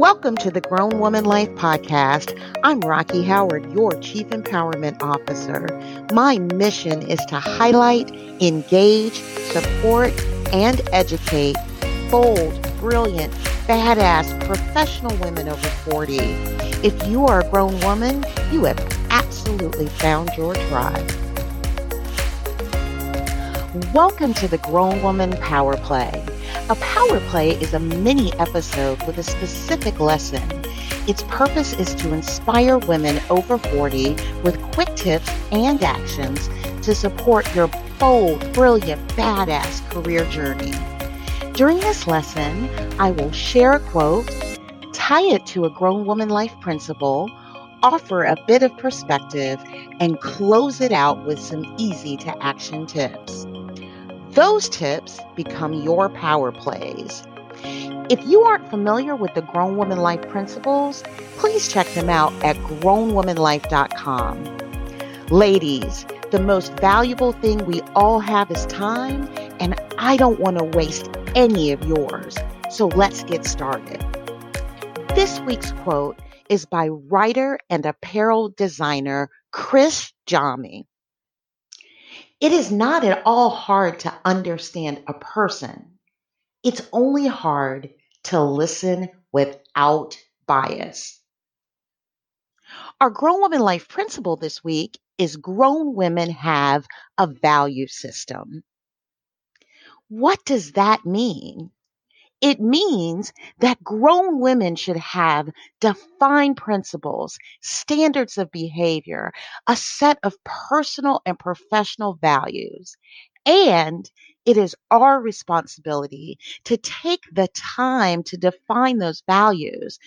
Welcome to the Grown Woman Life Podcast. I'm Rocky Howard, your Chief Empowerment Officer. My mission is to highlight, engage, support, and educate bold, brilliant, badass, professional women over 40. If you are a grown woman, you have absolutely found your tribe. Welcome to the Grown Woman Power Play. A power play is a mini episode with a specific lesson. Its purpose is to inspire women over 40 with quick tips and actions to support your bold, brilliant, badass career journey. During this lesson, I will share a quote, tie it to a grown woman life principle, offer a bit of perspective, and close it out with some easy to action tips. Those tips become your power plays. If you aren't familiar with the Grown Woman Life principles, please check them out at grownwomanlife.com. Ladies, the most valuable thing we all have is time, and I don't want to waste any of yours. So let's get started. This week's quote is by writer and apparel designer Criss Jami. It is not at all hard to understand a person. It's only hard to listen without bias. Our Grown Woman Life principle this week is grown women have a value system. What does that mean? It means that grown women should have defined principles, standards of behavior, a set of personal and professional values. And it is our responsibility to take the time to define those values,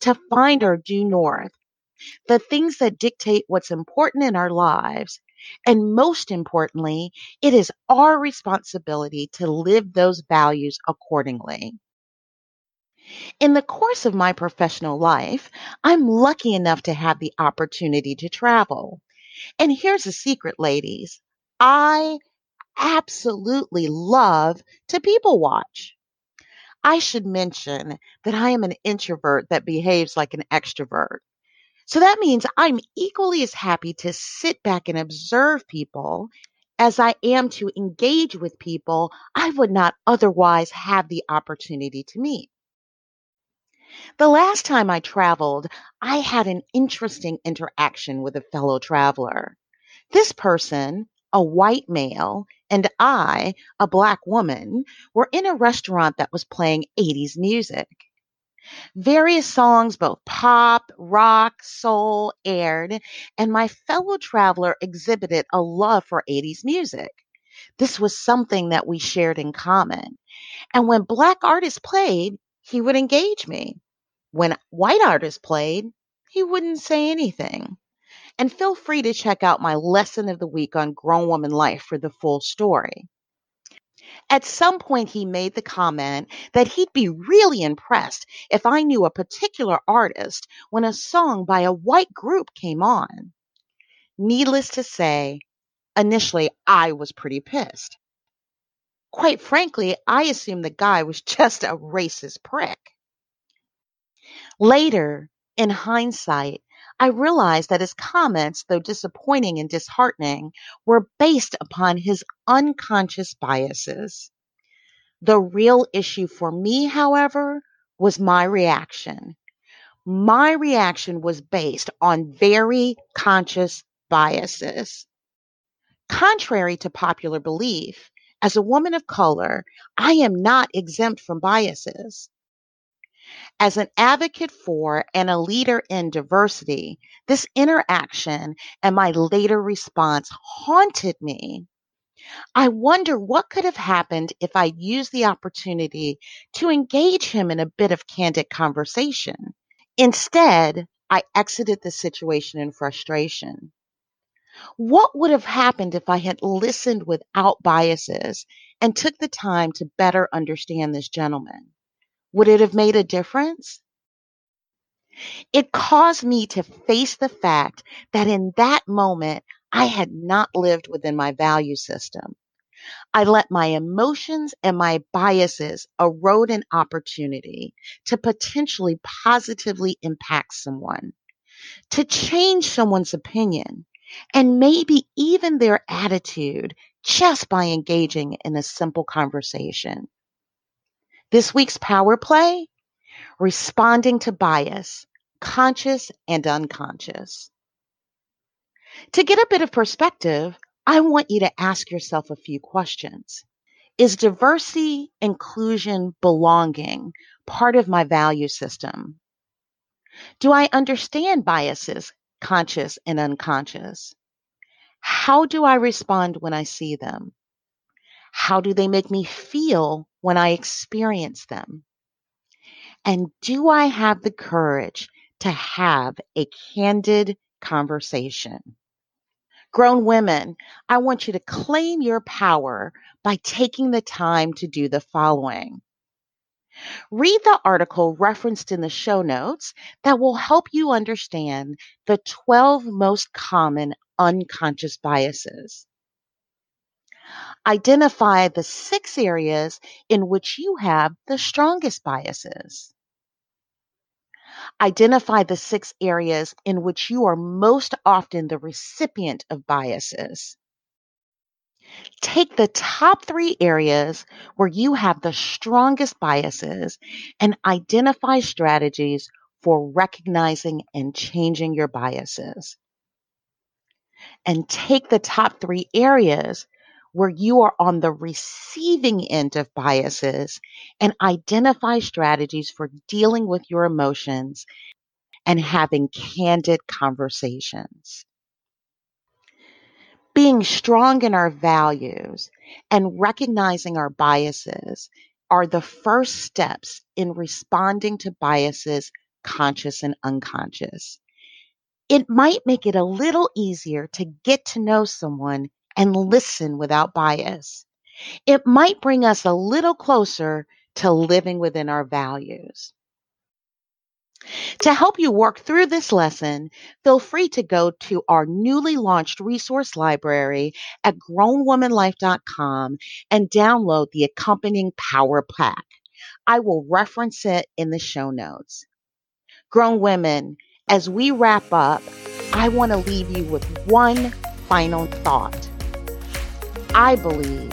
to find our due north, the things that dictate what's important in our lives, and most importantly, it is our responsibility to live those values accordingly. In the course of my professional life, I'm lucky enough to have the opportunity to travel. And here's a secret, ladies. I absolutely love to people watch. I should mention that I am an introvert that behaves like an extrovert. So that means I'm equally as happy to sit back and observe people as I am to engage with people I would not otherwise have the opportunity to meet. The last time I traveled, I had an interesting interaction with a fellow traveler. This person, a white male, and I, a black woman, were in a restaurant that was playing 80s music. Various songs, both pop, rock, soul, aired, and my fellow traveler exhibited a love for 80s music. This was something that we shared in common. And when black artists played, he would engage me. When white artists played, he wouldn't say anything. And feel free to check out my lesson of the week on grown woman life for the full story. At some point, he made the comment that he'd be really impressed if I knew a particular artist when a song by a white group came on. Needless to say, initially I was pretty pissed. Quite frankly, I assumed the guy was just a racist prick. Later, in hindsight, I realized that his comments, though disappointing and disheartening, were based upon his unconscious biases. The real issue for me, however, was my reaction. My reaction was based on very conscious biases. Contrary to popular belief, as a woman of color, I am not exempt from biases. As an advocate for and a leader in diversity, this interaction and my later response haunted me. I wonder what could have happened if I'd used the opportunity to engage him in a bit of candid conversation. Instead, I exited the situation in frustration. What would have happened if I had listened without biases and took the time to better understand this gentleman? Would it have made a difference? It caused me to face the fact that in that moment, I had not lived within my value system. I let my emotions and my biases erode an opportunity to potentially positively impact someone, to change someone's opinion, and maybe even their attitude just by engaging in a simple conversation. This week's power play responding to bias, conscious and unconscious. To get a bit of perspective, I want you to ask yourself a few questions. Is diversity, inclusion, belonging part of my value system? Do I understand biases, conscious and unconscious? How do I respond when I see them? How do they make me feel when I experience them? And do I have the courage to have a candid conversation? Grown women, I want you to claim your power by taking the time to do the following. Read the article referenced in the show notes that will help you understand the 12 most common unconscious biases. Identify the six areas in which you have the strongest biases. Identify the six areas in which you are most often the recipient of biases. Take the top three areas where you have the strongest biases and identify strategies for recognizing and changing your biases. And take the top three areas where you are on the receiving end of biases and identify strategies for dealing with your emotions and having candid conversations. Being strong in our values and recognizing our biases are the first steps in responding to biases, conscious and unconscious. It might make it a little easier to get to know someone and listen without bias. It might bring us a little closer to living within our values. To help you work through this lesson, feel free to go to our newly launched resource library at grownwomanlife.com and download the accompanying Power Pack. I will reference it in the show notes. Grown women, as we wrap up, I want to leave you with one final thought. I believe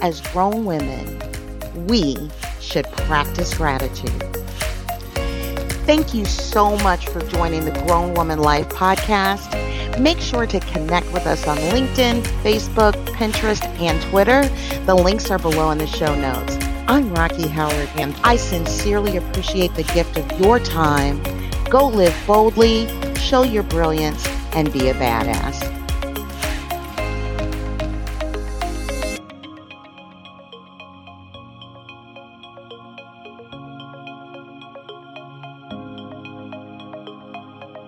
as grown women, we should practice gratitude. Thank you so much for joining the Grown Woman Life podcast. Make sure to connect with us on LinkedIn, Facebook, Pinterest, and Twitter. The links are below in the show notes. I'm Rocky Howard, and I sincerely appreciate the gift of your time. Go live boldly, show your brilliance, and be a badass.